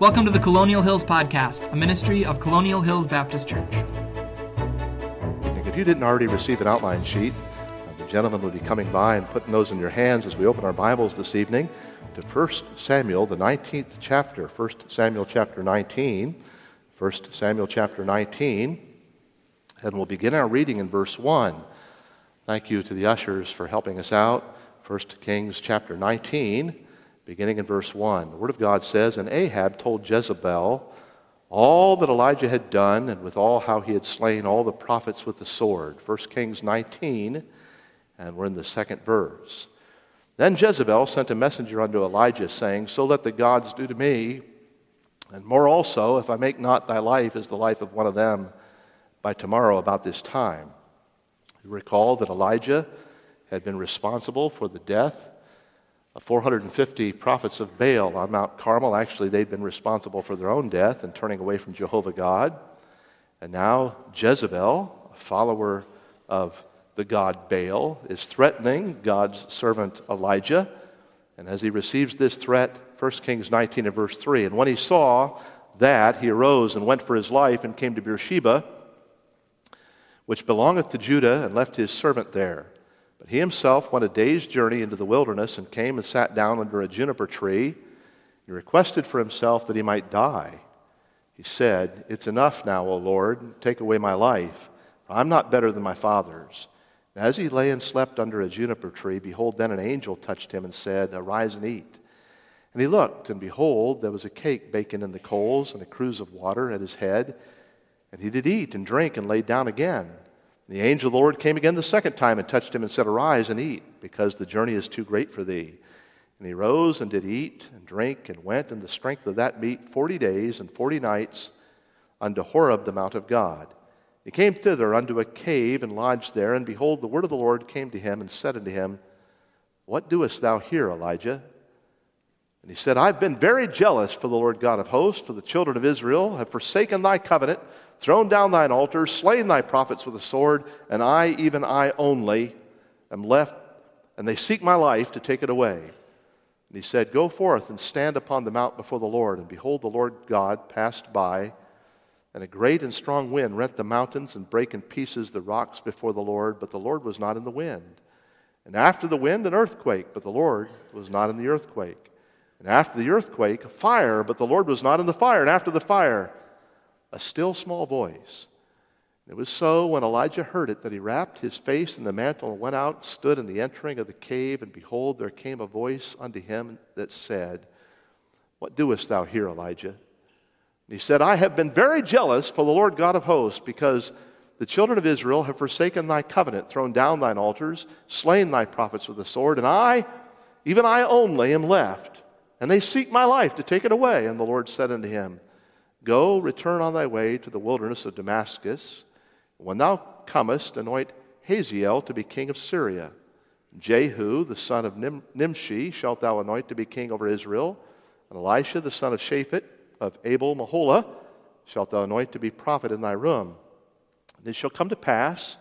Welcome to the Colonial Hills Podcast, a ministry of Colonial Hills Baptist Church. If you didn't already receive an outline sheet, uh, the gentleman will be coming by and putting those in your hands as we open our Bibles this evening to 1 Samuel, the 19th chapter. 1 Samuel chapter 19. 1 Samuel chapter 19. And we'll begin our reading in verse 1. Thank you to the ushers for helping us out. 1 Kings chapter 19 beginning in verse 1. The Word of God says, And Ahab told Jezebel all that Elijah had done, and with all how he had slain all the prophets with the sword. 1 Kings 19, and we're in the second verse. Then Jezebel sent a messenger unto Elijah, saying, So let the gods do to me, and more also, if I make not thy life as the life of one of them by tomorrow about this time. You recall that Elijah had been responsible for the death Uh, 450 prophets of Baal on Mount Carmel. Actually, they'd been responsible for their own death and turning away from Jehovah God. And now Jezebel, a follower of the god Baal, is threatening God's servant Elijah. And as he receives this threat, 1 Kings 19 and verse 3, and when he saw that, he arose and went for his life and came to Beersheba, which belongeth to Judah, and left his servant there. He himself went a day's journey into the wilderness and came and sat down under a juniper tree. He requested for himself that he might die. He said, It's enough now, O Lord, take away my life. I'm not better than my fathers. As he lay and slept under a juniper tree, behold, then an angel touched him and said, Arise and eat. And he looked, and behold, there was a cake baking in the coals and a cruse of water at his head. And he did eat and drink and lay down again. The angel of the Lord came again the second time and touched him and said, Arise and eat, because the journey is too great for thee. And he rose and did eat and drink and went in the strength of that meat forty days and forty nights unto Horeb, the mount of God. He came thither unto a cave and lodged there, and behold, the word of the Lord came to him and said unto him, What doest thou here, Elijah? And he said, I've been very jealous for the Lord God of hosts, for the children of Israel have forsaken thy covenant thrown down thine altars, slain thy prophets with a sword, and I, even I only, am left, and they seek my life to take it away. And he said, Go forth and stand upon the mount before the Lord. And behold, the Lord God passed by, and a great and strong wind rent the mountains and brake in pieces the rocks before the Lord, but the Lord was not in the wind. And after the wind, an earthquake, but the Lord was not in the earthquake. And after the earthquake, a fire, but the Lord was not in the fire. And after the fire, a still small voice. It was so when Elijah heard it that he wrapped his face in the mantle and went out, and stood in the entering of the cave, and behold, there came a voice unto him that said, What doest thou here, Elijah? And he said, I have been very jealous for the Lord God of hosts, because the children of Israel have forsaken thy covenant, thrown down thine altars, slain thy prophets with the sword, and I, even I only, am left. And they seek my life to take it away. And the Lord said unto him, Go, return on thy way to the wilderness of Damascus. When thou comest, anoint Hazael to be king of Syria. Jehu, the son of Nim- Nimshi, shalt thou anoint to be king over Israel. And Elisha, the son of Shaphat of Abel Meholah, shalt thou anoint to be prophet in thy room. And it shall come to pass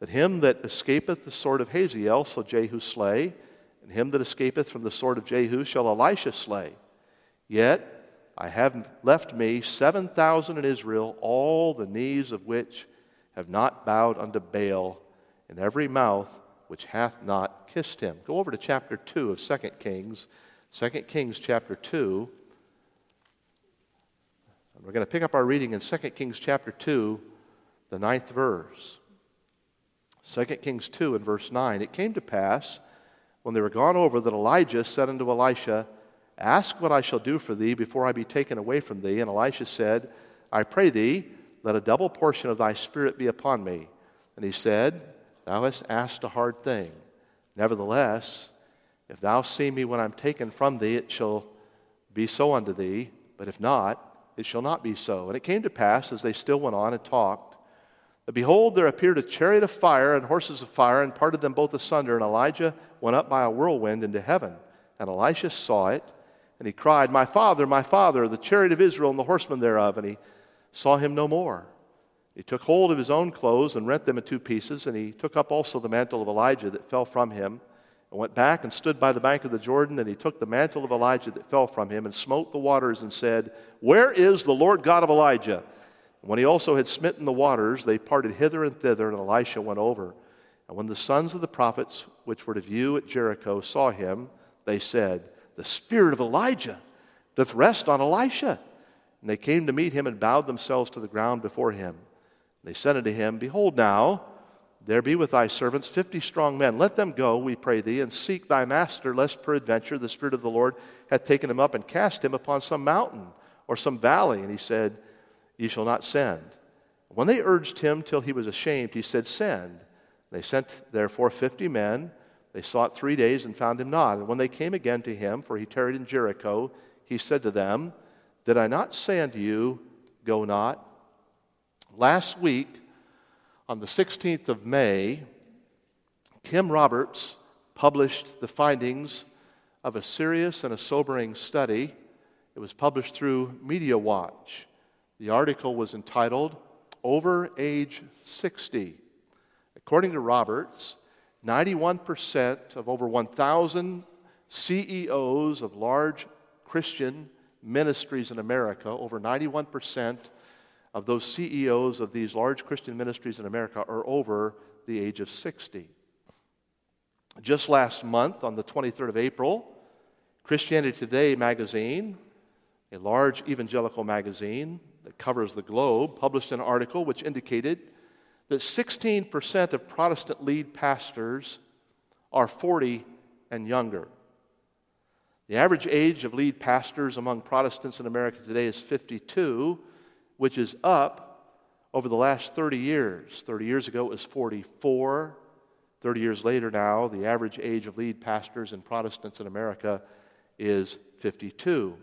that him that escapeth the sword of Hazael shall Jehu slay, and him that escapeth from the sword of Jehu shall Elisha slay. Yet I have left me 7,000 in Israel, all the knees of which have not bowed unto Baal, and every mouth which hath not kissed him. Go over to chapter 2 of 2 Kings. 2 Kings chapter 2. And we're going to pick up our reading in 2 Kings chapter 2, the ninth verse. 2 Kings 2 and verse 9. It came to pass when they were gone over that Elijah said unto Elisha, Ask what I shall do for thee before I be taken away from thee. And Elisha said, I pray thee, let a double portion of thy spirit be upon me. And he said, Thou hast asked a hard thing. Nevertheless, if thou see me when I'm taken from thee, it shall be so unto thee. But if not, it shall not be so. And it came to pass, as they still went on and talked, that behold, there appeared a chariot of fire and horses of fire, and parted them both asunder. And Elijah went up by a whirlwind into heaven. And Elisha saw it and he cried, My father, my father, the chariot of Israel and the horsemen thereof. And he saw him no more. He took hold of his own clothes and rent them in two pieces, and he took up also the mantle of Elijah that fell from him, and went back and stood by the bank of the Jordan, and he took the mantle of Elijah that fell from him and smote the waters and said, Where is the Lord God of Elijah? And when he also had smitten the waters, they parted hither and thither, and Elisha went over. And when the sons of the prophets, which were to view at Jericho, saw him, they said, The spirit of Elijah doth rest on Elisha. And they came to meet him and bowed themselves to the ground before him. They said unto him, Behold now, there be with thy servants fifty strong men. Let them go, we pray thee, and seek thy master, lest peradventure the Spirit of the Lord hath taken him up and cast him upon some mountain or some valley. And he said, Ye shall not send. When they urged him till he was ashamed, he said, Send. They sent therefore fifty men. They sought three days and found him not. And when they came again to him, for he tarried in Jericho, he said to them, Did I not say unto you, Go not? Last week, on the 16th of May, Kim Roberts published the findings of a serious and a sobering study. It was published through Media Watch. The article was entitled Over Age 60. According to Roberts, 91% of over 1,000 CEOs of large Christian ministries in America, over 91% of those CEOs of these large Christian ministries in America are over the age of 60. Just last month, on the 23rd of April, Christianity Today magazine, a large evangelical magazine that covers the globe, published an article which indicated that 16% of Protestant lead pastors are 40 and younger. The average age of lead pastors among Protestants in America today is 52 which is up over the last 30 years. 30 years ago, it was 44. 30 years later now, the average age of lead pastors and Protestants in America is 52.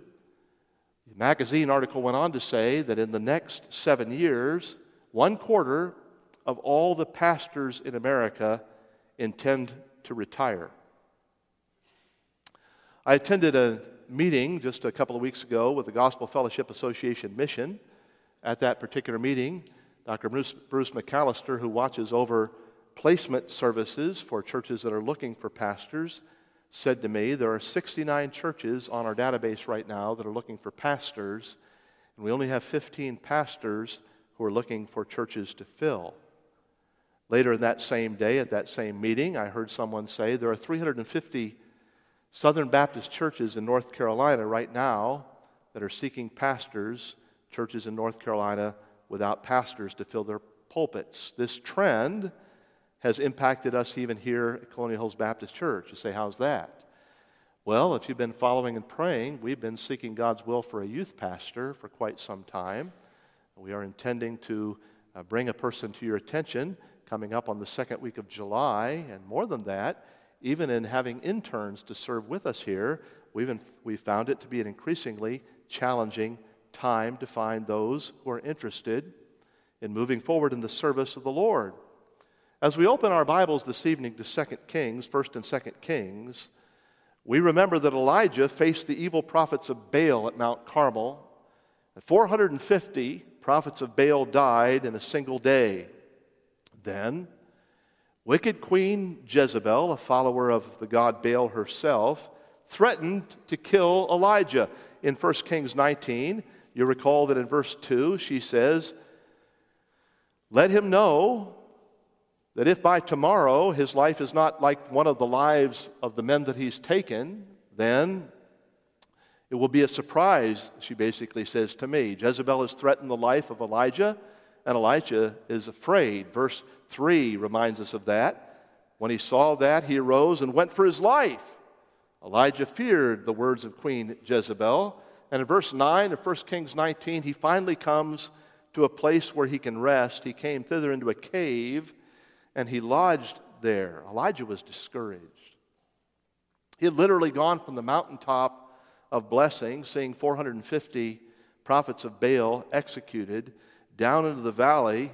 The magazine article went on to say that in the next seven years, one quarter of all the pastors in America intend to retire. I attended a meeting just a couple of weeks ago with the Gospel Fellowship Association Mission. At that particular meeting, Dr. Bruce, Bruce McAllister, who watches over placement services for churches that are looking for pastors, said to me, There are 69 churches on our database right now that are looking for pastors, and we only have 15 pastors who are looking for churches to fill. Later in that same day, at that same meeting, I heard someone say there are 350 Southern Baptist churches in North Carolina right now that are seeking pastors churches in North Carolina without pastors to fill their pulpits. This trend has impacted us even here at Colonial Hills Baptist Church. You say, how's that? Well, if you've been following and praying, we've been seeking God's will for a youth pastor for quite some time. We are intending to uh, bring a person to your attention coming up on the second week of July, and more than that, even in having interns to serve with us here, we've, we've found it to be an increasingly challenging time to find those who are interested in moving forward in the service of the Lord. As we open our Bibles this evening to 2 Kings, 1st and 2nd Kings, we remember that Elijah faced the evil prophets of Baal at Mount Carmel. 450 prophets of Baal died in a single day. Then, wicked Queen Jezebel, a follower of the god Baal herself, threatened to kill Elijah. In 1 Kings 19, you recall that in verse 2, she says, Let him know that if by tomorrow his life is not like one of the lives of the men that he's taken, then it will be a surprise, she basically says to me. Jezebel has threatened the life of Elijah, and Elijah is afraid. Verse 3 reminds us of that. When he saw that, he arose and went for his life. Elijah feared the words of Queen Jezebel and in verse 9 of 1 Kings 19, he finally comes to a place where he can rest. He came thither into a cave and he lodged there. Elijah was discouraged. He had literally gone from the mountaintop of blessing, seeing 450 prophets of Baal executed, down into the valley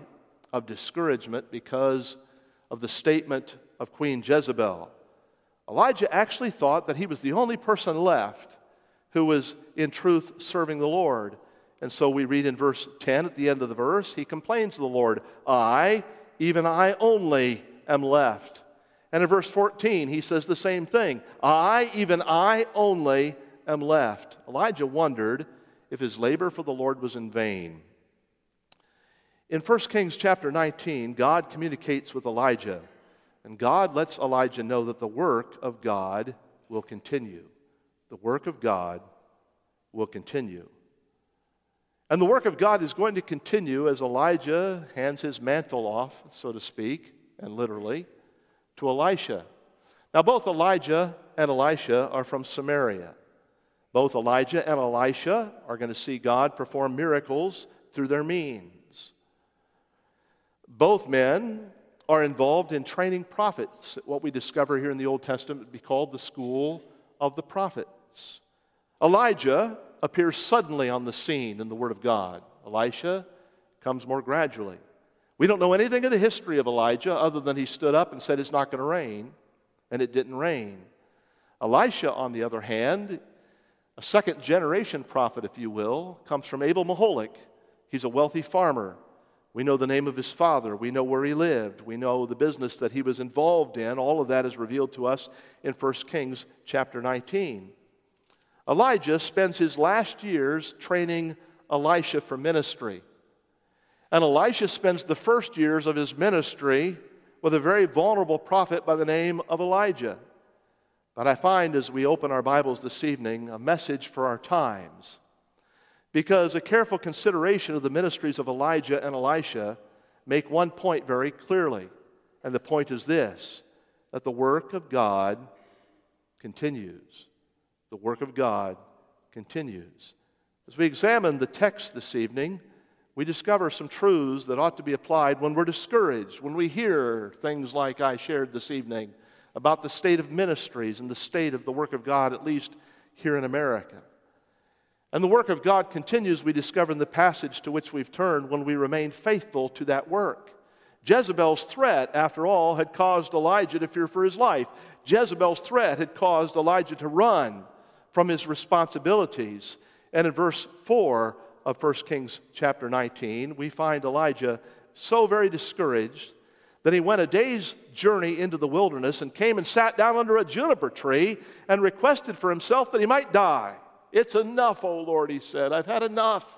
of discouragement because of the statement of Queen Jezebel. Elijah actually thought that he was the only person left who was in truth serving the Lord. And so we read in verse 10 at the end of the verse, he complains to the Lord, I, even I only, am left. And in verse 14, he says the same thing I, even I only, am left. Elijah wondered if his labor for the Lord was in vain. In 1 Kings chapter 19, God communicates with Elijah, and God lets Elijah know that the work of God will continue. The work of God will continue. And the work of God is going to continue as Elijah hands his mantle off, so to speak, and literally, to Elisha. Now, both Elijah and Elisha are from Samaria. Both Elijah and Elisha are going to see God perform miracles through their means. Both men are involved in training prophets, what we discover here in the Old Testament would be called the school of the prophets. Elijah appears suddenly on the scene in the Word of God. Elisha comes more gradually. We don't know anything of the history of Elijah other than he stood up and said it's not going to rain, and it didn't rain. Elisha, on the other hand, a second generation prophet, if you will, comes from Abel Meholah. He's a wealthy farmer. We know the name of his father. We know where he lived. We know the business that he was involved in. All of that is revealed to us in 1 Kings chapter 19. Elijah spends his last years training Elisha for ministry. And Elisha spends the first years of his ministry with a very vulnerable prophet by the name of Elijah. But I find as we open our Bibles this evening a message for our times. Because a careful consideration of the ministries of Elijah and Elisha make one point very clearly. And the point is this that the work of God continues the work of God continues. As we examine the text this evening, we discover some truths that ought to be applied when we're discouraged, when we hear things like I shared this evening about the state of ministries and the state of the work of God, at least here in America. And the work of God continues, we discover in the passage to which we've turned, when we remain faithful to that work. Jezebel's threat, after all, had caused Elijah to fear for his life. Jezebel's threat had caused Elijah to run from his responsibilities. And in verse 4 of 1 Kings chapter 19, we find Elijah so very discouraged that he went a day's journey into the wilderness and came and sat down under a juniper tree and requested for himself that he might die. It's enough, O Lord, he said. I've had enough.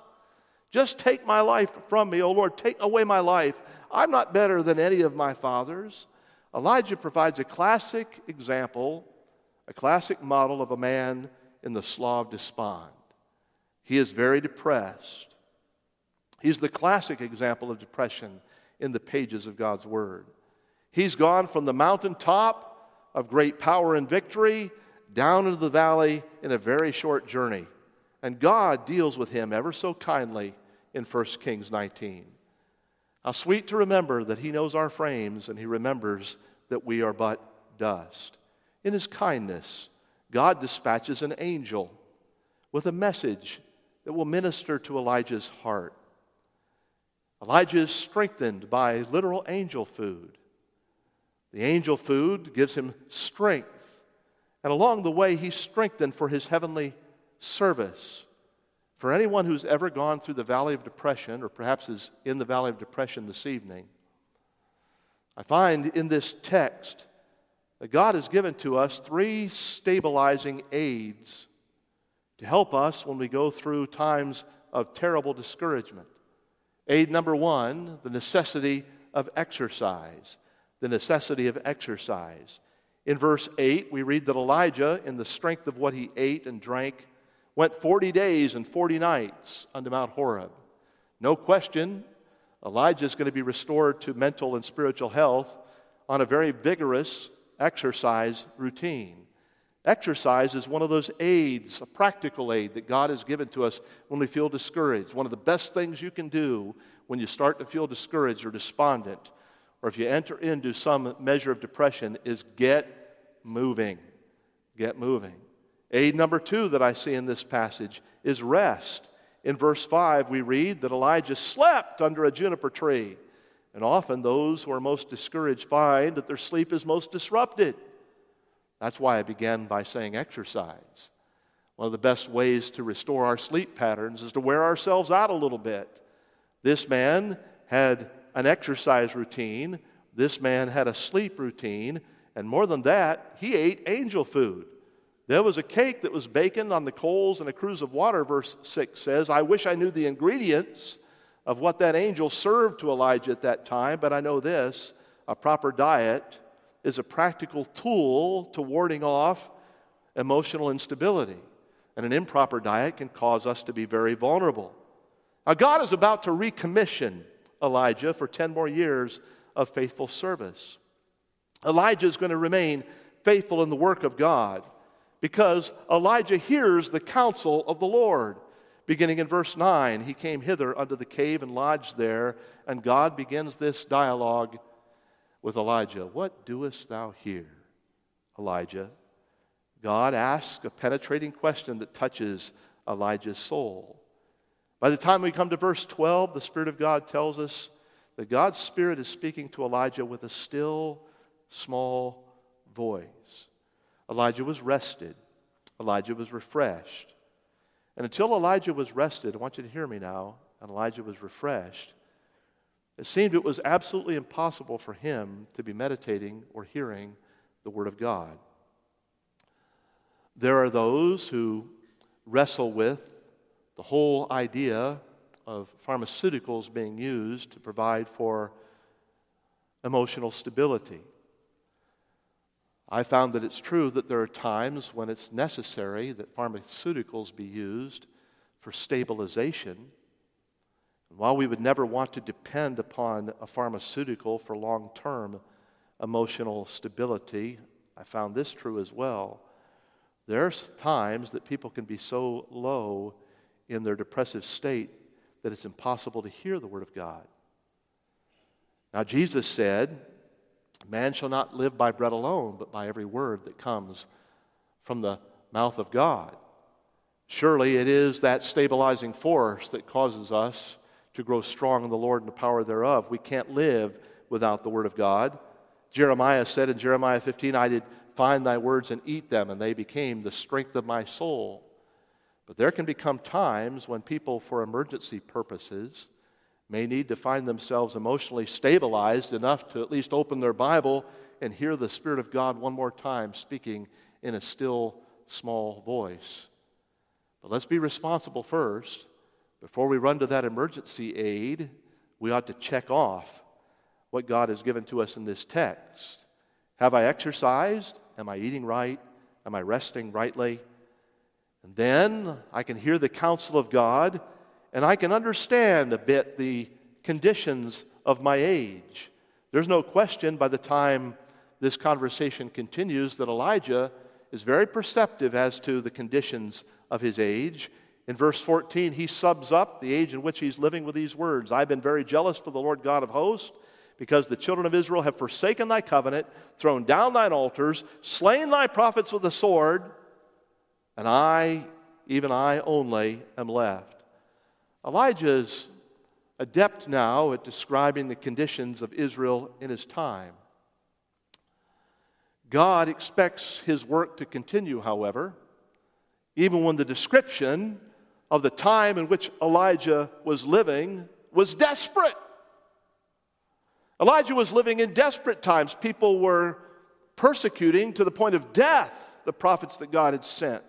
Just take my life from me, O Lord. Take away my life. I'm not better than any of my fathers. Elijah provides a classic example, a classic model of a man in the slough of despond. He is very depressed. He's the classic example of depression in the pages of God's Word. He's gone from the mountaintop of great power and victory down into the valley in a very short journey. And God deals with him ever so kindly in 1 Kings 19. How sweet to remember that He knows our frames and He remembers that we are but dust. In His kindness, God dispatches an angel with a message that will minister to Elijah's heart. Elijah is strengthened by literal angel food. The angel food gives him strength. And along the way, he's strengthened for his heavenly service. For anyone who's ever gone through the valley of depression, or perhaps is in the valley of depression this evening, I find in this text that God has given to us three stabilizing aids to help us when we go through times of terrible discouragement. Aid number one, the necessity of exercise. The necessity of exercise. In verse 8, we read that Elijah, in the strength of what he ate and drank, went 40 days and 40 nights unto Mount Horeb. No question, Elijah is going to be restored to mental and spiritual health on a very vigorous exercise routine. Exercise is one of those aids, a practical aid that God has given to us when we feel discouraged. One of the best things you can do when you start to feel discouraged or despondent, or if you enter into some measure of depression, is get moving. Get moving. Aid number two that I see in this passage is rest. In verse 5, we read that Elijah slept under a juniper tree. And often those who are most discouraged find that their sleep is most disrupted. That's why I began by saying exercise. One of the best ways to restore our sleep patterns is to wear ourselves out a little bit. This man had an exercise routine, this man had a sleep routine, And more than that, he ate angel food. There was a cake that was baking on the coals and a cruse of water, verse 6 says. I wish I knew the ingredients of what that angel served to Elijah at that time, but I know this a proper diet is a practical tool to warding off emotional instability. And an improper diet can cause us to be very vulnerable. Now, God is about to recommission Elijah for 10 more years of faithful service. Elijah is going to remain faithful in the work of God because Elijah hears the counsel of the Lord. Beginning in verse 9, he came hither unto the cave and lodged there, and God begins this dialogue with Elijah. What doest thou here, Elijah? God asks a penetrating question that touches Elijah's soul. By the time we come to verse 12, the Spirit of God tells us that God's Spirit is speaking to Elijah with a still, small voice. Elijah was rested, Elijah was refreshed. And until Elijah was rested, I want you to hear me now, and Elijah was refreshed, it seemed it was absolutely impossible for him to be meditating or hearing the Word of God. There are those who wrestle with the whole idea of pharmaceuticals being used to provide for emotional stability. I found that it's true that there are times when it's necessary that pharmaceuticals be used for stabilization. And while we would never want to depend upon a pharmaceutical for long term emotional stability, I found this true as well. There are times that people can be so low in their depressive state that it's impossible to hear the Word of God. Now, Jesus said, Man shall not live by bread alone, but by every word that comes from the mouth of God. Surely it is that stabilizing force that causes us to grow strong in the Lord and the power thereof. We can't live without the Word of God. Jeremiah said in Jeremiah 15, I did find thy words and eat them, and they became the strength of my soul. But there can become times when people, for emergency purposes, may need to find themselves emotionally stabilized enough to at least open their Bible and hear the Spirit of God one more time speaking in a still small voice. But let's be responsible first. Before we run to that emergency aid, we ought to check off what God has given to us in this text. Have I exercised? Am I eating right? Am I resting rightly? And then I can hear the counsel of God and I can understand a bit the conditions of my age. There's no question by the time this conversation continues that Elijah is very perceptive as to the conditions of his age. In verse 14, he subs up the age in which he's living with these words I've been very jealous for the Lord God of hosts, because the children of Israel have forsaken thy covenant, thrown down thine altars, slain thy prophets with the sword, and I, even I only, am left. Elijah is adept now at describing the conditions of Israel in his time. God expects his work to continue, however, even when the description of the time in which Elijah was living was desperate. Elijah was living in desperate times. People were persecuting to the point of death the prophets that God had sent.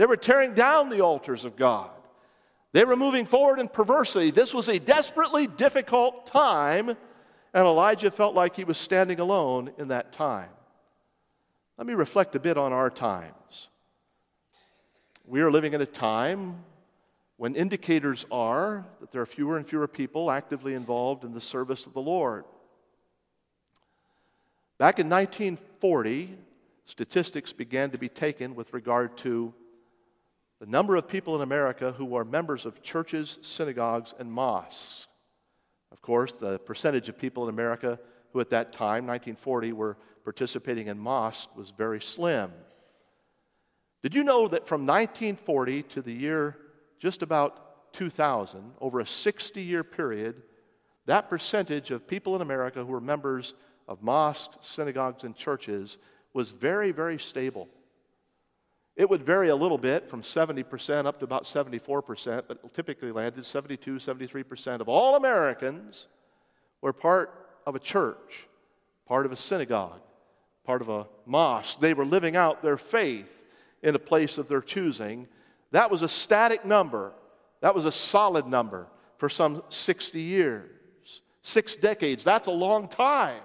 They were tearing down the altars of God. They were moving forward in perversity. This was a desperately difficult time, and Elijah felt like he was standing alone in that time. Let me reflect a bit on our times. We are living in a time when indicators are that there are fewer and fewer people actively involved in the service of the Lord. Back in 1940, statistics began to be taken with regard to the number of people in America who are members of churches, synagogues, and mosques. Of course, the percentage of people in America who at that time, 1940, were participating in mosques was very slim. Did you know that from 1940 to the year just about 2000, over a 60 year period, that percentage of people in America who were members of mosques, synagogues, and churches was very, very stable. It would vary a little bit from 70% up to about 74%, but typically landed 72, 73% of all Americans were part of a church, part of a synagogue, part of a mosque. They were living out their faith in a place of their choosing. That was a static number, that was a solid number for some 60 years. Six decades, that's a long time.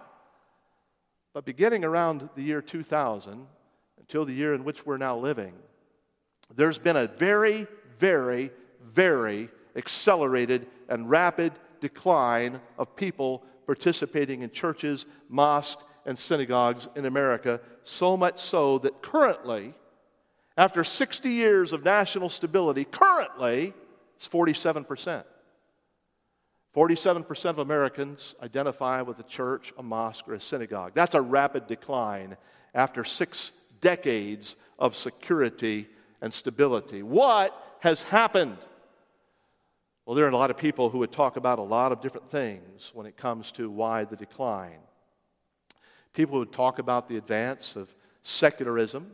But beginning around the year 2000 until the year in which we're now living, there's been a very, very, very accelerated and rapid decline of people participating in churches, mosques, and synagogues in America, so much so that currently, after 60 years of national stability, currently it's 47%. 47% of Americans identify with a church, a mosque, or a synagogue. That's a rapid decline after six decades of security and stability. What has happened? Well, there are a lot of people who would talk about a lot of different things when it comes to why the decline. People would talk about the advance of secularism,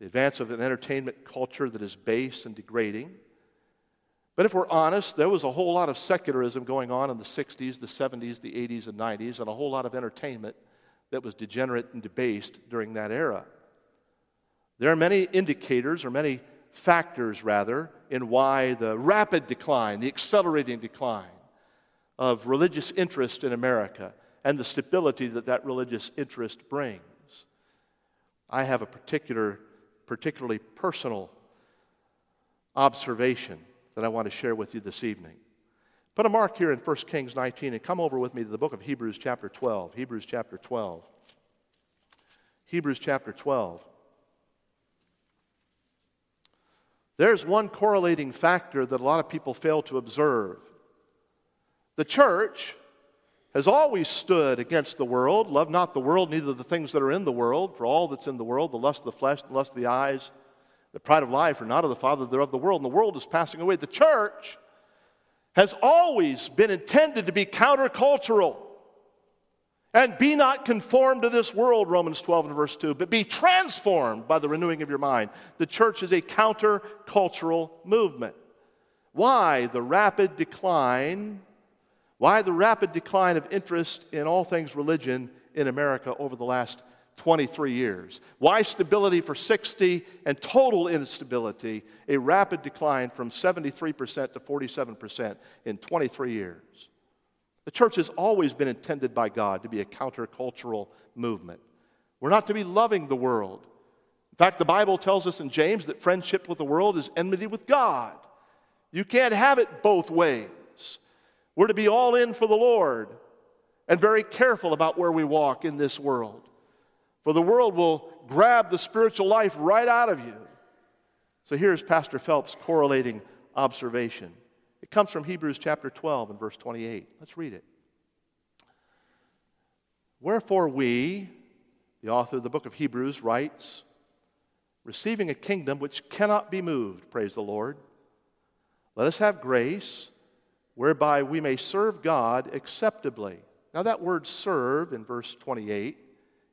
the advance of an entertainment culture that is base and degrading. But if we're honest, there was a whole lot of secularism going on in the 60s, the 70s, the 80s, and 90s, and a whole lot of entertainment that was degenerate and debased during that era. There are many indicators, or many factors rather, in why the rapid decline, the accelerating decline of religious interest in America and the stability that that religious interest brings. I have a particular, particularly personal observation that I want to share with you this evening. Put a mark here in 1 Kings 19 and come over with me to the book of Hebrews, chapter 12. Hebrews, chapter 12. Hebrews, chapter 12. There's one correlating factor that a lot of people fail to observe. The church has always stood against the world. Love not the world, neither the things that are in the world. For all that's in the world, the lust of the flesh, the lust of the eyes, the pride of life, are not of the Father, they're of the world. And the world is passing away. The church has always been intended to be countercultural. And be not conformed to this world, Romans 12 and verse 2, but be transformed by the renewing of your mind. The church is a countercultural movement. Why the rapid decline? Why the rapid decline of interest in all things religion in America over the last 23 years? Why stability for 60 and total instability, a rapid decline from 73% to 47% in 23 years? The church has always been intended by God to be a countercultural movement. We're not to be loving the world. In fact, the Bible tells us in James that friendship with the world is enmity with God. You can't have it both ways. We're to be all in for the Lord and very careful about where we walk in this world. For the world will grab the spiritual life right out of you. So here's Pastor Phelps' correlating observation. Comes from Hebrews chapter 12 and verse 28. Let's read it. Wherefore, we, the author of the book of Hebrews, writes, receiving a kingdom which cannot be moved, praise the Lord, let us have grace whereby we may serve God acceptably. Now, that word serve in verse 28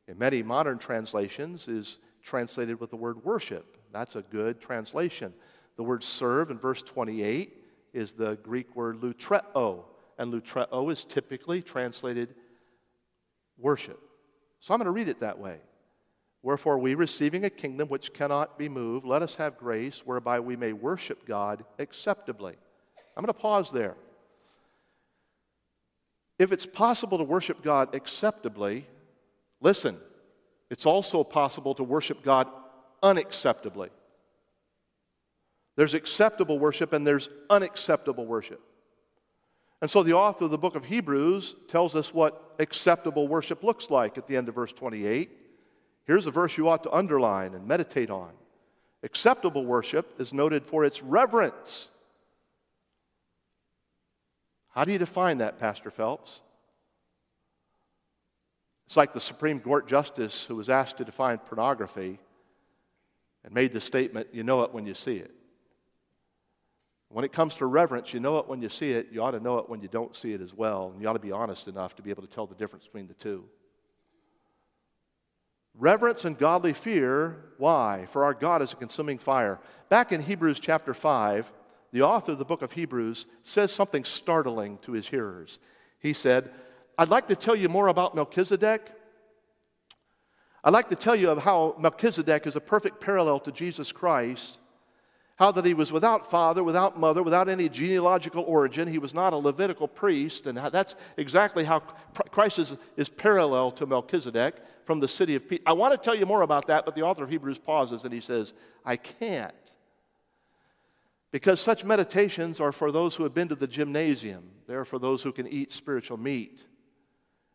in many modern translations is translated with the word worship. That's a good translation. The word serve in verse 28 is the Greek word latreuo, and latreuo is typically translated worship. So I'm going to read it that way. Wherefore, we receiving a kingdom which cannot be moved, let us have grace whereby we may worship God acceptably. I'm going to pause there. If it's possible to worship God acceptably, listen, it's also possible to worship God unacceptably. There's acceptable worship and there's unacceptable worship. And so the author of the book of Hebrews tells us what acceptable worship looks like at the end of verse 28. Here's a verse you ought to underline and meditate on. Acceptable worship is noted for its reverence. How do you define that, Pastor Phelps? It's like the Supreme Court justice who was asked to define pornography and made the statement, you know it when you see it. When it comes to reverence, you know it when you see it. You ought to know it when you don't see it as well. And you ought to be honest enough to be able to tell the difference between the two. Reverence and godly fear, why? For our God is a consuming fire. Back in Hebrews chapter 5, the author of the book of Hebrews says something startling to his hearers. He said, I'd like to tell you more about Melchizedek. I'd like to tell you of how Melchizedek is a perfect parallel to Jesus Christ. How that he was without father, without mother, without any genealogical origin. He was not a Levitical priest, and that's exactly how Christ is, is parallel to Melchizedek from the city of. I want to tell you more about that, but the author of Hebrews pauses and he says, I can't. Because such meditations are for those who have been to the gymnasium, they're for those who can eat spiritual meat.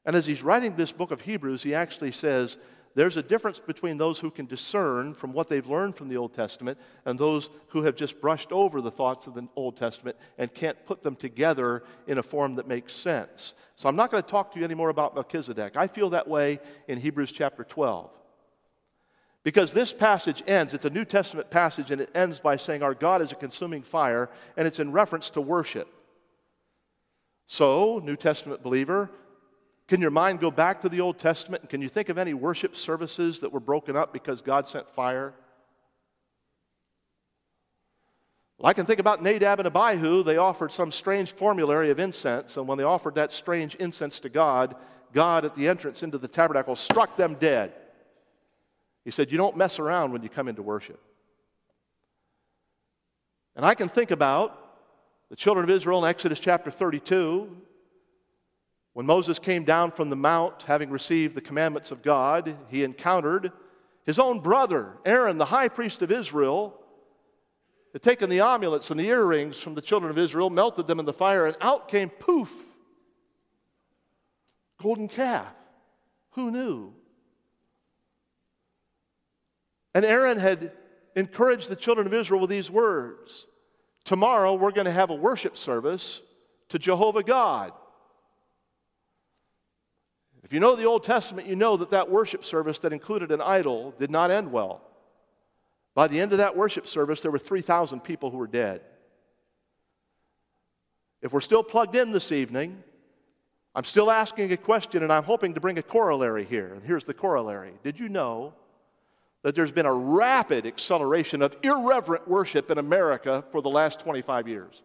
And as he's writing this book of Hebrews, he actually says, there's a difference between those who can discern from what they've learned from the Old Testament and those who have just brushed over the thoughts of the Old Testament and can't put them together in a form that makes sense. So I'm not going to talk to you anymore about Melchizedek. I feel that way in Hebrews chapter 12. Because this passage ends, it's a New Testament passage, and it ends by saying, Our God is a consuming fire, and it's in reference to worship. So, New Testament believer, can your mind go back to the Old Testament? Can you think of any worship services that were broken up because God sent fire? Well, I can think about Nadab and Abihu. They offered some strange formulary of incense, and when they offered that strange incense to God, God at the entrance into the tabernacle struck them dead. He said, You don't mess around when you come into worship. And I can think about the children of Israel in Exodus chapter 32. When Moses came down from the mount, having received the commandments of God, he encountered his own brother, Aaron, the high priest of Israel, had taken the amulets and the earrings from the children of Israel, melted them in the fire, and out came poof, golden calf. Who knew? And Aaron had encouraged the children of Israel with these words Tomorrow we're going to have a worship service to Jehovah God. If you know the Old Testament, you know that that worship service that included an idol did not end well. By the end of that worship service, there were 3,000 people who were dead. If we're still plugged in this evening, I'm still asking a question and I'm hoping to bring a corollary here. And here's the corollary Did you know that there's been a rapid acceleration of irreverent worship in America for the last 25 years?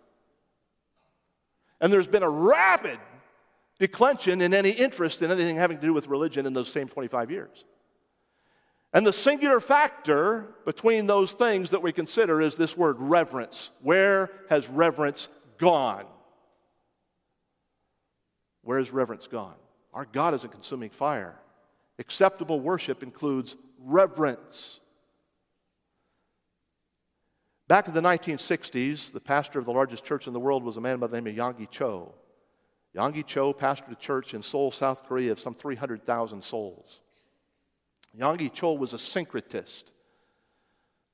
And there's been a rapid declension in any interest in anything having to do with religion in those same 25 years. And the singular factor between those things that we consider is this word reverence. Where has reverence gone? Where has reverence gone? Our God is a consuming fire. Acceptable worship includes reverence. Back in the 1960s, the pastor of the largest church in the world was a man by the name of Yonggi Cho. Yonggi Cho pastored a church in Seoul, South Korea of some 300,000 souls. Yonggi Cho was a syncretist.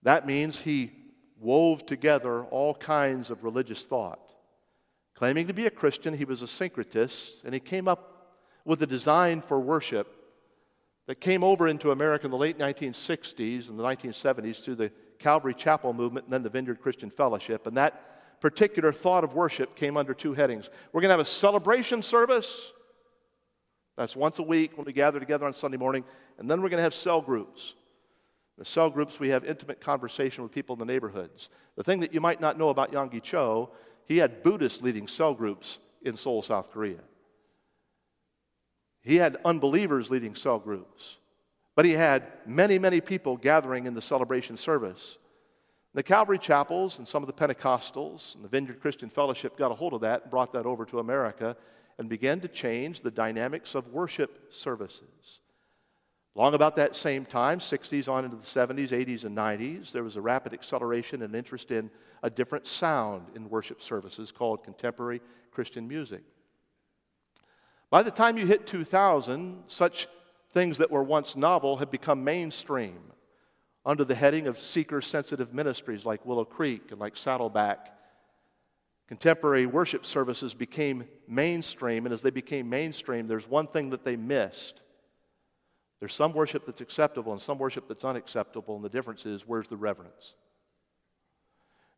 That means he wove together all kinds of religious thought. Claiming to be a Christian, he was a syncretist, and he came up with a design for worship that came over into America in the late 1960s and the 1970s through the Calvary Chapel movement and then the Vineyard Christian Fellowship. And that particular thought of worship came under two headings. We're going to have a celebration service. That's once a week when we gather together on Sunday morning. And then we're going to have cell groups. The cell groups, we have intimate conversation with people in the neighborhoods. The thing that you might not know about Yonggi Cho, he had Buddhists leading cell groups in Seoul, South Korea. He had unbelievers leading cell groups. But he had many, many people gathering in the celebration service. The Calvary chapels and some of the Pentecostals and the Vineyard Christian Fellowship got a hold of that and brought that over to America and began to change the dynamics of worship services. Long about that same time, 60s on into the 70s, 80s, and 90s, there was a rapid acceleration and interest in a different sound in worship services called contemporary Christian music. By the time you hit 2000, such things that were once novel had become mainstream under the heading of seeker sensitive ministries like Willow Creek and like Saddleback. Contemporary worship services became mainstream, and as they became mainstream, there's one thing that they missed. There's some worship that's acceptable and some worship that's unacceptable, and the difference is where's the reverence?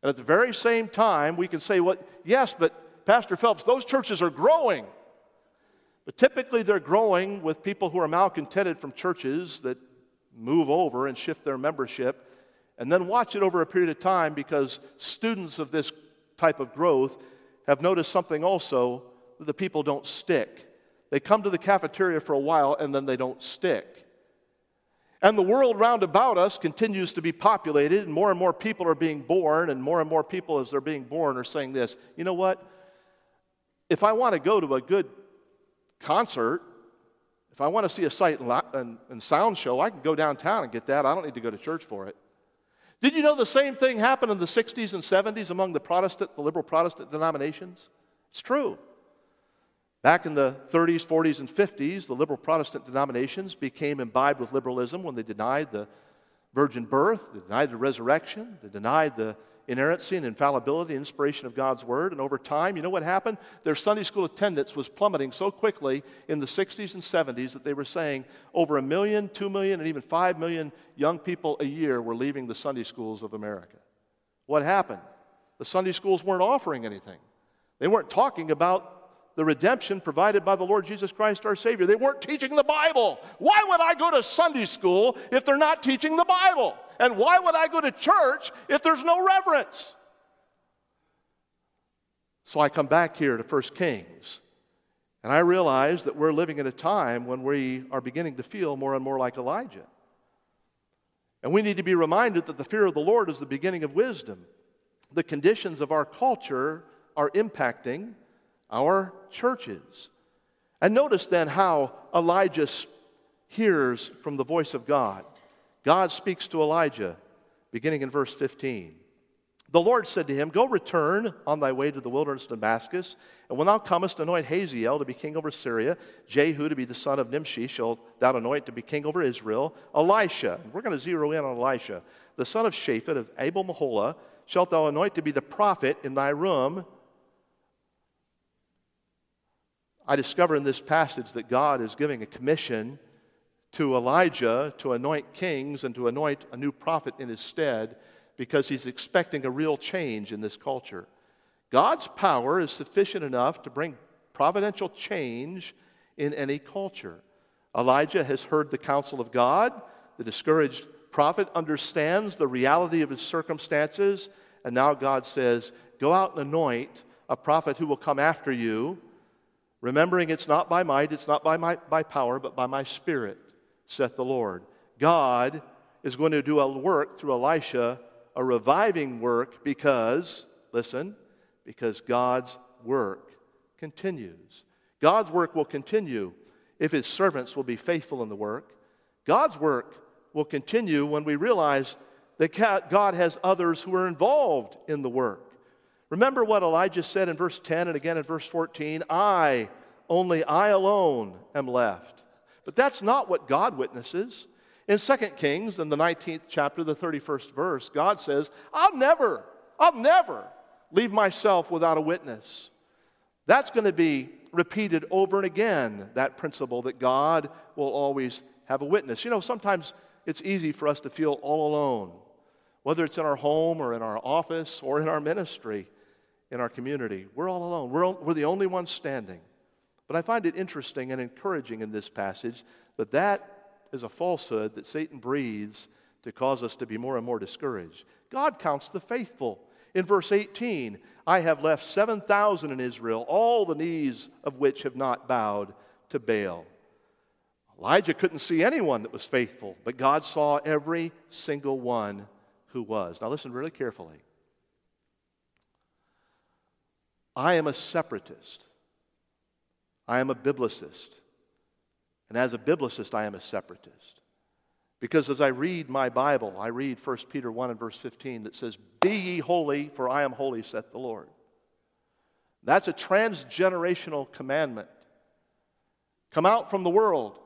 And at the very same time, we can say, well, yes, but Pastor Phelps, those churches are growing. But typically, they're growing with people who are malcontented from churches that move over and shift their membership, and then watch it over a period of time because students of this type of growth have noticed something also that the people don't stick. They come to the cafeteria for a while and then they don't stick. And the world round about us continues to be populated, and more and more people are being born, and more and more people, as they're being born, are saying this you know what? If I want to go to a good concert, if I want to see a sight and, sound show, I can go downtown and get that. I don't need to go to church for it. Did you know the same thing happened in the 60s and 70s among the Protestant, the liberal Protestant denominations? It's true. Back in the 30s, 40s, and 50s, the liberal Protestant denominations became imbibed with liberalism when they denied the virgin birth, they denied the resurrection, they denied the inerrancy and infallibility inspiration of God's Word. And over time, you know what happened? Their Sunday school attendance was plummeting so quickly in the 60s and 70s that they were saying over a million, two million, and even five million young people a year were leaving the Sunday schools of America. What happened? The Sunday schools weren't offering anything, they weren't talking about the redemption provided by the Lord Jesus Christ our Savior. They weren't teaching the Bible. Why would I go to Sunday school if they're not teaching the Bible? And why would I go to church if there's no reverence? So I come back here to 1 Kings, and I realize that we're living in a time when we are beginning to feel more and more like Elijah. And we need to be reminded that the fear of the Lord is the beginning of wisdom. The conditions of our culture are impacting our churches. And notice then how Elijah hears from the voice of God. God speaks to Elijah, beginning in verse 15. The Lord said to him, Go return on thy way to the wilderness of Damascus, and when thou comest, anoint Hazael to be king over Syria, Jehu to be the son of Nimshi shalt thou anoint to be king over Israel, Elisha, we're going to zero in on Elisha, the son of Shaphat of Abel Meholah, shalt thou anoint to be the prophet in thy room. I discover in this passage that God is giving a commission to Elijah to anoint kings and to anoint a new prophet in his stead because he's expecting a real change in this culture. God's power is sufficient enough to bring providential change in any culture. Elijah has heard the counsel of God. The discouraged prophet understands the reality of his circumstances. And now God says, Go out and anoint a prophet who will come after you, remembering it's not by might, it's not by, my, by power, but by my spirit saith the Lord. God is going to do a work through Elisha, a reviving work, because, listen, because God's work continues. God's work will continue if his servants will be faithful in the work. God's work will continue when we realize that God has others who are involved in the work. Remember what Elijah said in verse 10 and again in verse 14 I, only I alone am left. But that's not what God witnesses. In 2 Kings, in the 19th chapter, the 31st verse, God says, I'll never, I'll never leave myself without a witness. That's going to be repeated over and again, that principle that God will always have a witness. You know, sometimes it's easy for us to feel all alone, whether it's in our home or in our office or in our ministry, in our community. We're all alone, we're, we're the only ones standing. But I find it interesting and encouraging in this passage that that is a falsehood that Satan breathes to cause us to be more and more discouraged. God counts the faithful. In verse 18, I have left 7,000 in Israel, all the knees of which have not bowed to Baal. Elijah couldn't see anyone that was faithful, but God saw every single one who was. Now, listen really carefully. I am a separatist. I am a biblicist. And as a biblicist, I am a separatist. Because as I read my Bible, I read 1 Peter 1 and verse 15 that says, Be ye holy, for I am holy, saith the Lord. That's a transgenerational commandment. Come out from the world.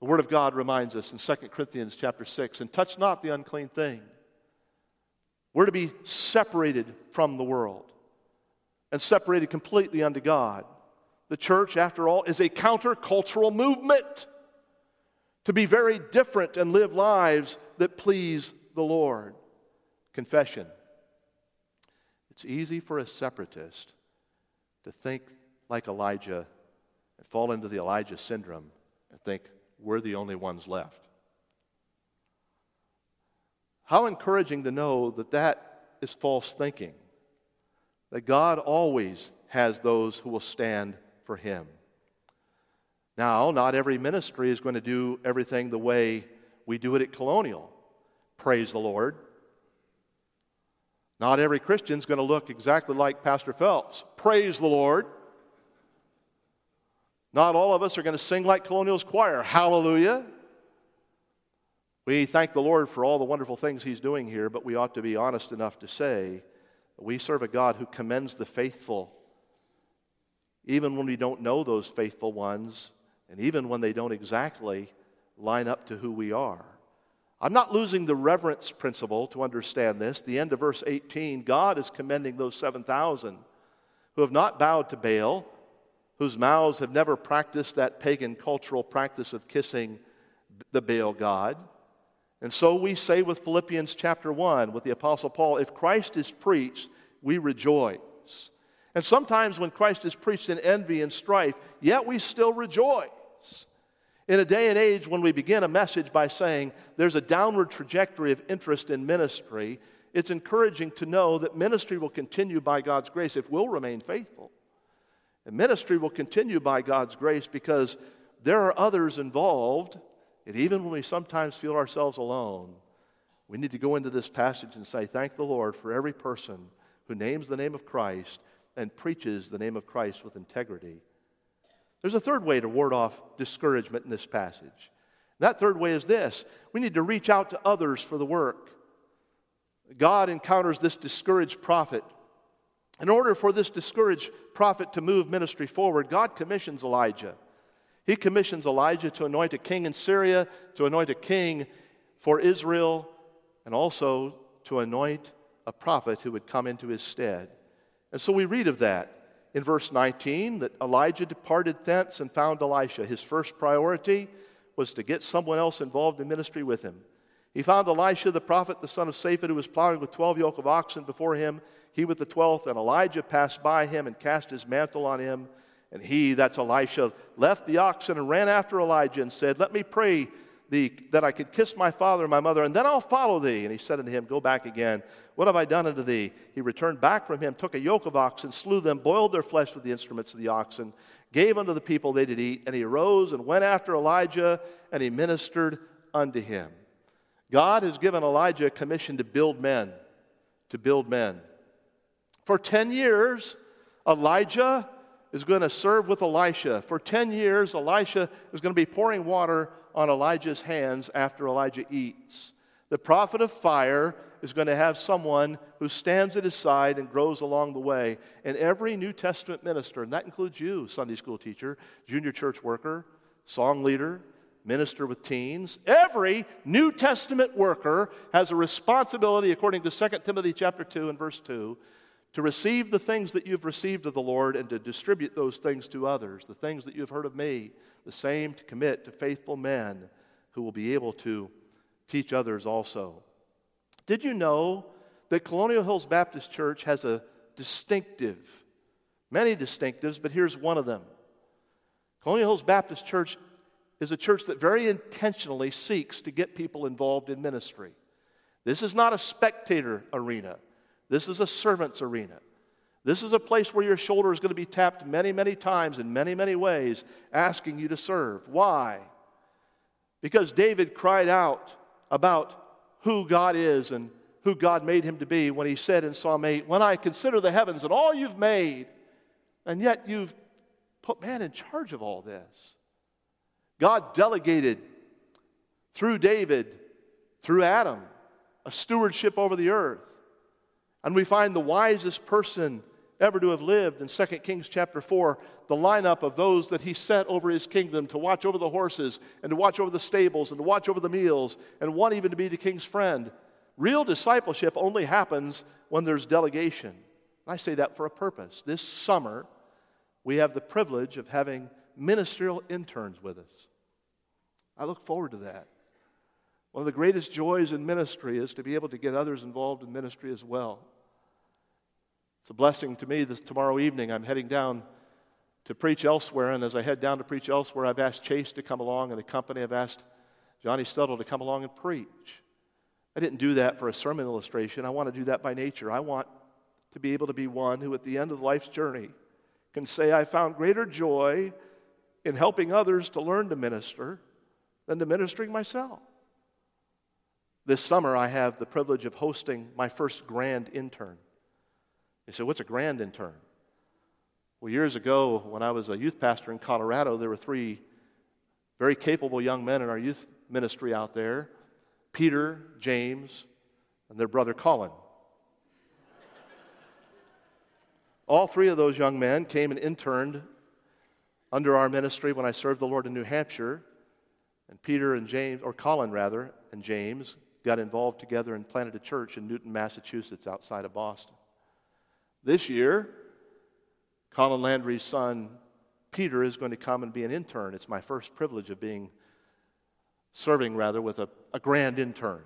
The Word of God reminds us in 2 Corinthians chapter 6, and touch not the unclean thing. We're to be separated from the world and separated completely unto God. The church, after all, is a countercultural movement to be very different and live lives that please the Lord. Confession. It's easy for a separatist to think like Elijah and fall into the Elijah syndrome and think we're the only ones left. How encouraging to know that that is false thinking. That God always has those who will stand for Him. Now, not every ministry is going to do everything the way We do it at Colonial. Praise the Lord. Not every Christian's going to look exactly like Pastor Phelps. Praise the Lord. Not all of us are going to sing like Colonial's choir. Hallelujah. We thank the Lord for all the wonderful things He's doing here, but we ought to be honest enough to say we serve a God who commends the faithful, even when we don't know those faithful ones, and even when they don't exactly line up to who we are. I'm not losing the reverence principle to understand this. The end of verse 18 God is commending those 7,000 who have not bowed to Baal whose mouths have never practiced that pagan cultural practice of kissing the Baal God. And so we say with Philippians chapter 1, with the Apostle Paul, if Christ is preached, we rejoice. And sometimes when Christ is preached in envy and strife, yet we still rejoice. In a day and age when we begin a message by saying there's a downward trajectory of interest in ministry, it's encouraging to know that ministry will continue by God's grace if we'll remain faithful. And ministry will continue by God's grace because there are others involved. And even when we sometimes feel ourselves alone, we need to go into this passage and say, Thank the Lord for every person who names the name of Christ and preaches the name of Christ with integrity. There's a third way to ward off discouragement in this passage. That third way is this we need to reach out to others for the work. God encounters this discouraged prophet in order for this discouraged prophet to move ministry forward, God commissions Elijah. He commissions Elijah to anoint a king in Syria, to anoint a king for Israel, and also to anoint a prophet who would come into his stead. And so we read of that in verse 19 that Elijah departed thence and found Elisha. His first priority was to get someone else involved in ministry with him. He found Elisha the prophet, the son of Shaphat, who was plowing with 12 yoke of oxen before him he with the twelfth, and Elijah passed by him and cast his mantle on him. And he, that's Elisha, left the oxen and ran after Elijah and said, Let me pray that I could kiss my father and my mother, and then I'll follow thee. And he said unto him, Go back again. What have I done unto thee? He returned back from him, took a yoke of oxen, slew them, boiled their flesh with the instruments of the oxen, gave unto the people they did eat. And he arose and went after Elijah, and he ministered unto him. God has given Elijah a commission to build men, to build men. For 10 years, Elijah is going to serve with Elisha. For 10 years, Elisha is going to be pouring water on Elijah's hands after Elijah eats. The prophet of fire is going to have someone who stands at his side and grows along the way. And every New Testament minister, and that includes you, Sunday school teacher, junior church worker, song leader, minister with teens, every New Testament worker has a responsibility, according to 2 Timothy chapter 2 and verse 2, to receive the things that you've received of the Lord and to distribute those things to others, the things that you've heard of me, the same to commit to faithful men who will be able to teach others also. Did you know that Colonial Hills Baptist Church has a distinctive, many distinctives, but here's one of them. Colonial Hills Baptist Church is a church that very intentionally seeks to get people involved in ministry. This is not a spectator arena. This is a servant's arena. This is a place where your shoulder is going to be tapped many, many times in many, many ways, asking you to serve. Why? Because David cried out about who God is and who God made him to be when he said in Psalm 8, When I consider the heavens and all you've made, and yet you've put man in charge of all this. God delegated through David, through Adam, a stewardship over the earth. And we find the wisest person ever to have lived in 2 Kings chapter 4, the lineup of those that he set over his kingdom to watch over the horses and to watch over the stables and to watch over the meals and one even to be the king's friend. Real discipleship only happens when there's delegation. I say that for a purpose. This summer, we have the privilege of having ministerial interns with us. I look forward to that. One of the greatest joys in ministry is to be able to get others involved in ministry as well. It's a blessing to me this tomorrow evening. I'm heading down to preach elsewhere, and as I head down to preach elsewhere, I've asked Chase to come along and the company. I've asked Johnny Stuttle to come along and preach. I didn't do that for a sermon illustration. I want to do that by nature. I want to be able to be one who, at the end of life's journey, can say, I found greater joy in helping others to learn to minister than to ministering myself. This summer, I have the privilege of hosting my first grand intern. You say, What's a grand intern? Well, years ago, when I was a youth pastor in Colorado, there were three very capable young men in our youth ministry out there Peter, James, and their brother Colin. All three of those young men came and interned under our ministry when I served the Lord in New Hampshire. And Peter and James, or Colin rather, and James got involved together and planted a church in Newton, Massachusetts, outside of Boston. This year, Colin Landry's son, Peter, is going to come and be an intern. It's my first privilege of being, serving rather, with a, a grand intern.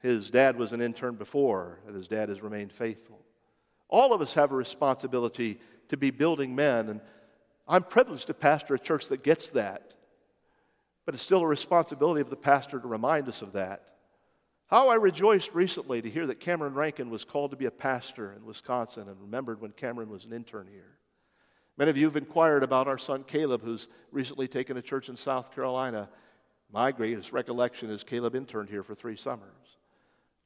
His dad was an intern before, and his dad has remained faithful. All of us have a responsibility to be building men, and I'm privileged to pastor a church that gets that. But it's still a responsibility of the pastor to remind us of that. How I rejoiced recently to hear that Cameron Rankin was called to be a pastor in Wisconsin and remembered when Cameron was an intern here. Many of you have inquired about our son Caleb, who's recently taken a church in South Carolina. My greatest recollection is Caleb interned here for three summers.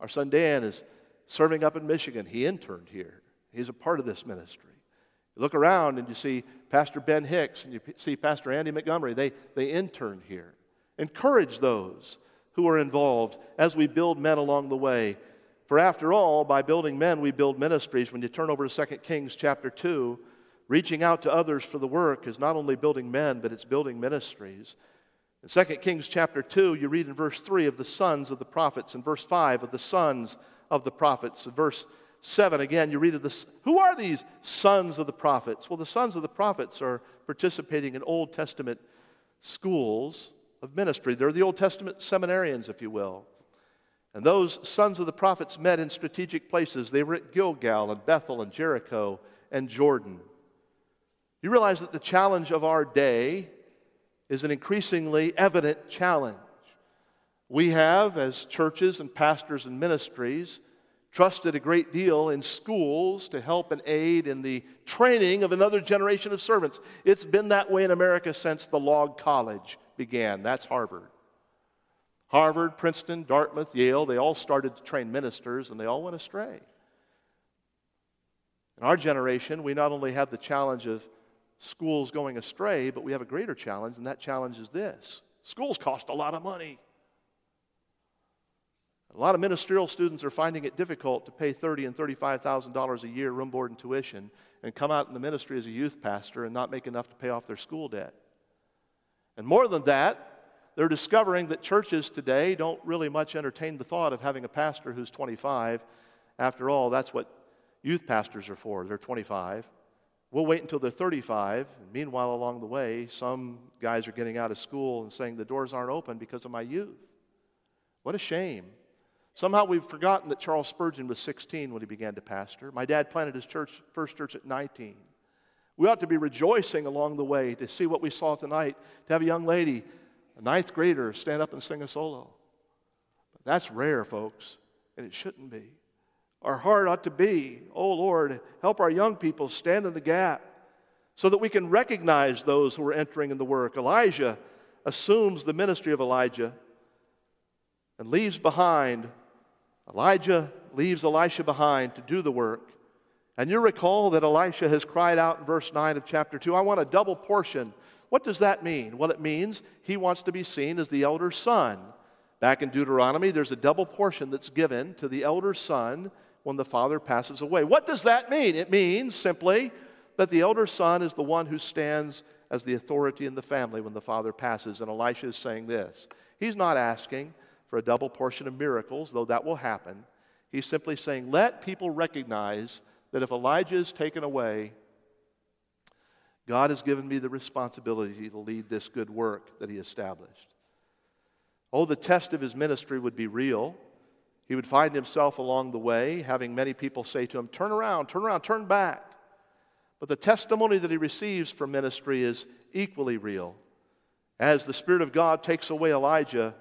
Our son Dan is serving up in Michigan. He interned here, he's a part of this ministry. You look around and you see Pastor Ben Hicks and you see Pastor Andy Montgomery. They, they interned here. Encourage those who are involved as we build men along the way. For after all, by building men, we build ministries. When you turn over to 2 Kings chapter 2, reaching out to others for the work is not only building men, but it's building ministries. In 2 Kings chapter 2, you read in verse 3 of the sons of the prophets, in verse 5 of the sons of the prophets, in verse 7 again, you read of this. Who are these sons of the prophets? Well, the sons of the prophets are participating in Old Testament schools of ministry. They're the Old Testament seminarians, if you will. And those sons of the prophets met in strategic places. They were at Gilgal and Bethel and Jericho and Jordan. You realize that the challenge of our day is an increasingly evident challenge. We have, as churches and pastors and ministries, trusted a great deal in schools to help and aid in the training of another generation of servants. It's been that way in America since the log college began. That's Harvard. Harvard, Princeton, Dartmouth, Yale, they all started to train ministers and they all went astray. In our generation, we not only have the challenge of schools going astray, but we have a greater challenge, and that challenge is this schools cost a lot of money. A lot of ministerial students are finding it difficult to pay thirty and thirty-five thousand dollars a year room board and tuition, and come out in the ministry as a youth pastor and not make enough to pay off their school debt. And more than that, they're discovering that churches today don't really much entertain the thought of having a pastor who's 25. After all, that's what youth pastors are for. They're 25. We'll wait until they're 35. And meanwhile, along the way, some guys are getting out of school and saying the doors aren't open because of my youth. What a shame. Somehow we've forgotten that Charles Spurgeon was 16 when he began to pastor. My dad planted his church, first church at 19. We ought to be rejoicing along the way to see what we saw tonight, to have a young lady, a ninth grader, stand up and sing a solo. But that's rare, folks, and it shouldn't be. Our heart ought to be, oh Lord, help our young people stand in the gap so that we can recognize those who are entering in the work. Elijah assumes the ministry of Elijah and leaves behind, Elijah leaves Elisha behind to do the work. And you recall that Elisha has cried out in verse 9 of chapter 2, I want a double portion. What does that mean? Well, it means he wants to be seen as the elder son. Back in Deuteronomy, there's a double portion that's given to the elder son when the father passes away. What does that mean? It means simply that the elder son is the one who stands as the authority in the family when the father passes. And Elisha is saying this He's not asking for a double portion of miracles, though that will happen. He's simply saying, Let people recognize that if Elijah is taken away, God has given me the responsibility to lead this good work that he established. Oh, the test of his ministry would be real. He would find himself along the way having many people say to him, Turn around, turn around, turn back. But the testimony that he receives from ministry is equally real. As the Spirit of God takes away Elijah,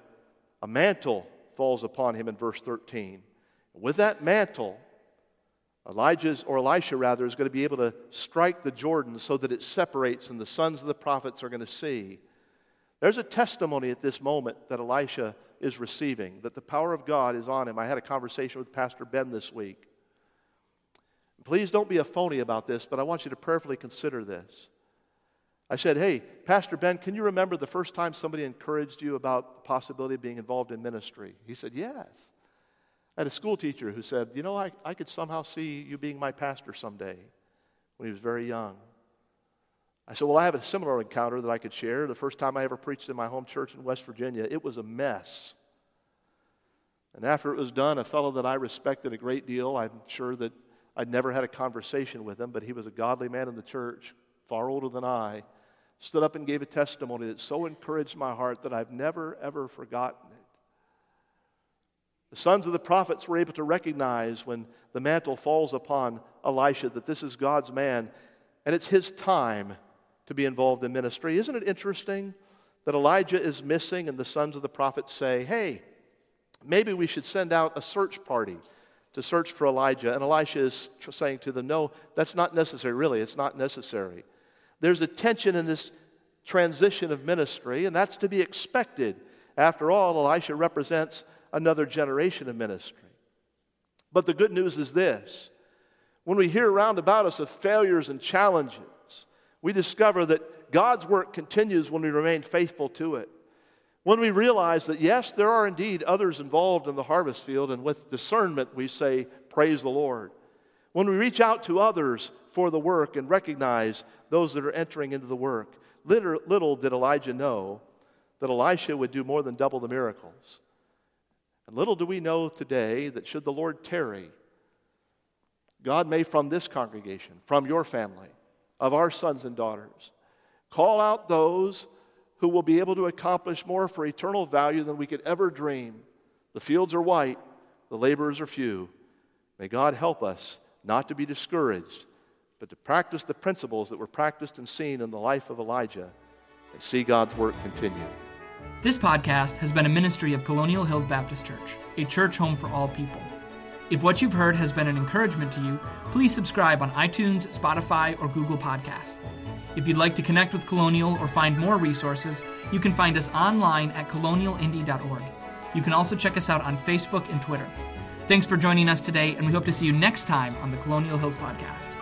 a mantle falls upon him in verse 13. With that mantle, Elijah's, or Elisha rather, is going to be able to strike the Jordan so that it separates and the sons of the prophets are going to see. There's a testimony at this moment that Elisha is receiving, that the power of God is on him. I had a conversation with Pastor Ben this week. Please don't be a phony about this, but I want you to prayerfully consider this. I said, Hey, Pastor Ben, can you remember the first time somebody encouraged you about the possibility of being involved in ministry? He said, Yes. Had a school teacher who said, You know, I, I could somehow see you being my pastor someday when he was very young. I said, Well, I have a similar encounter that I could share. The first time I ever preached in my home church in West Virginia, it was a mess. And after it was done, a fellow that I respected a great deal, I'm sure that I'd never had a conversation with him, but he was a godly man in the church, far older than I, stood up and gave a testimony that so encouraged my heart that I've never, ever forgotten it. The sons of the prophets were able to recognize when the mantle falls upon Elisha that this is God's man and it's his time to be involved in ministry. Isn't it interesting that Elijah is missing and the sons of the prophets say, hey, maybe we should send out a search party to search for Elijah? And Elisha is saying to them, no, that's not necessary. Really, it's not necessary. There's a tension in this transition of ministry, and that's to be expected. After all, Elisha represents another generation of ministry. But the good news is this when we hear around about us of failures and challenges, we discover that God's work continues when we remain faithful to it. When we realize that, yes, there are indeed others involved in the harvest field, and with discernment we say, Praise the Lord. When we reach out to others for the work and recognize those that are entering into the work, little, little did Elijah know that Elisha would do more than double the miracles. And little do we know today that should the Lord tarry, God may, from this congregation, from your family, of our sons and daughters, call out those who will be able to accomplish more for eternal value than we could ever dream. The fields are white, the laborers are few. May God help us not to be discouraged, but to practice the principles that were practiced and seen in the life of Elijah and see God's work continue. This podcast has been a ministry of Colonial Hills Baptist Church, a church home for all people. If what you've heard has been an encouragement to you, please subscribe on iTunes, Spotify, or Google Podcasts. If you'd like to connect with Colonial or find more resources, you can find us online at colonialindy.org. You can also check us out on Facebook and Twitter. Thanks for joining us today, and we hope to see you next time on the Colonial Hills Podcast.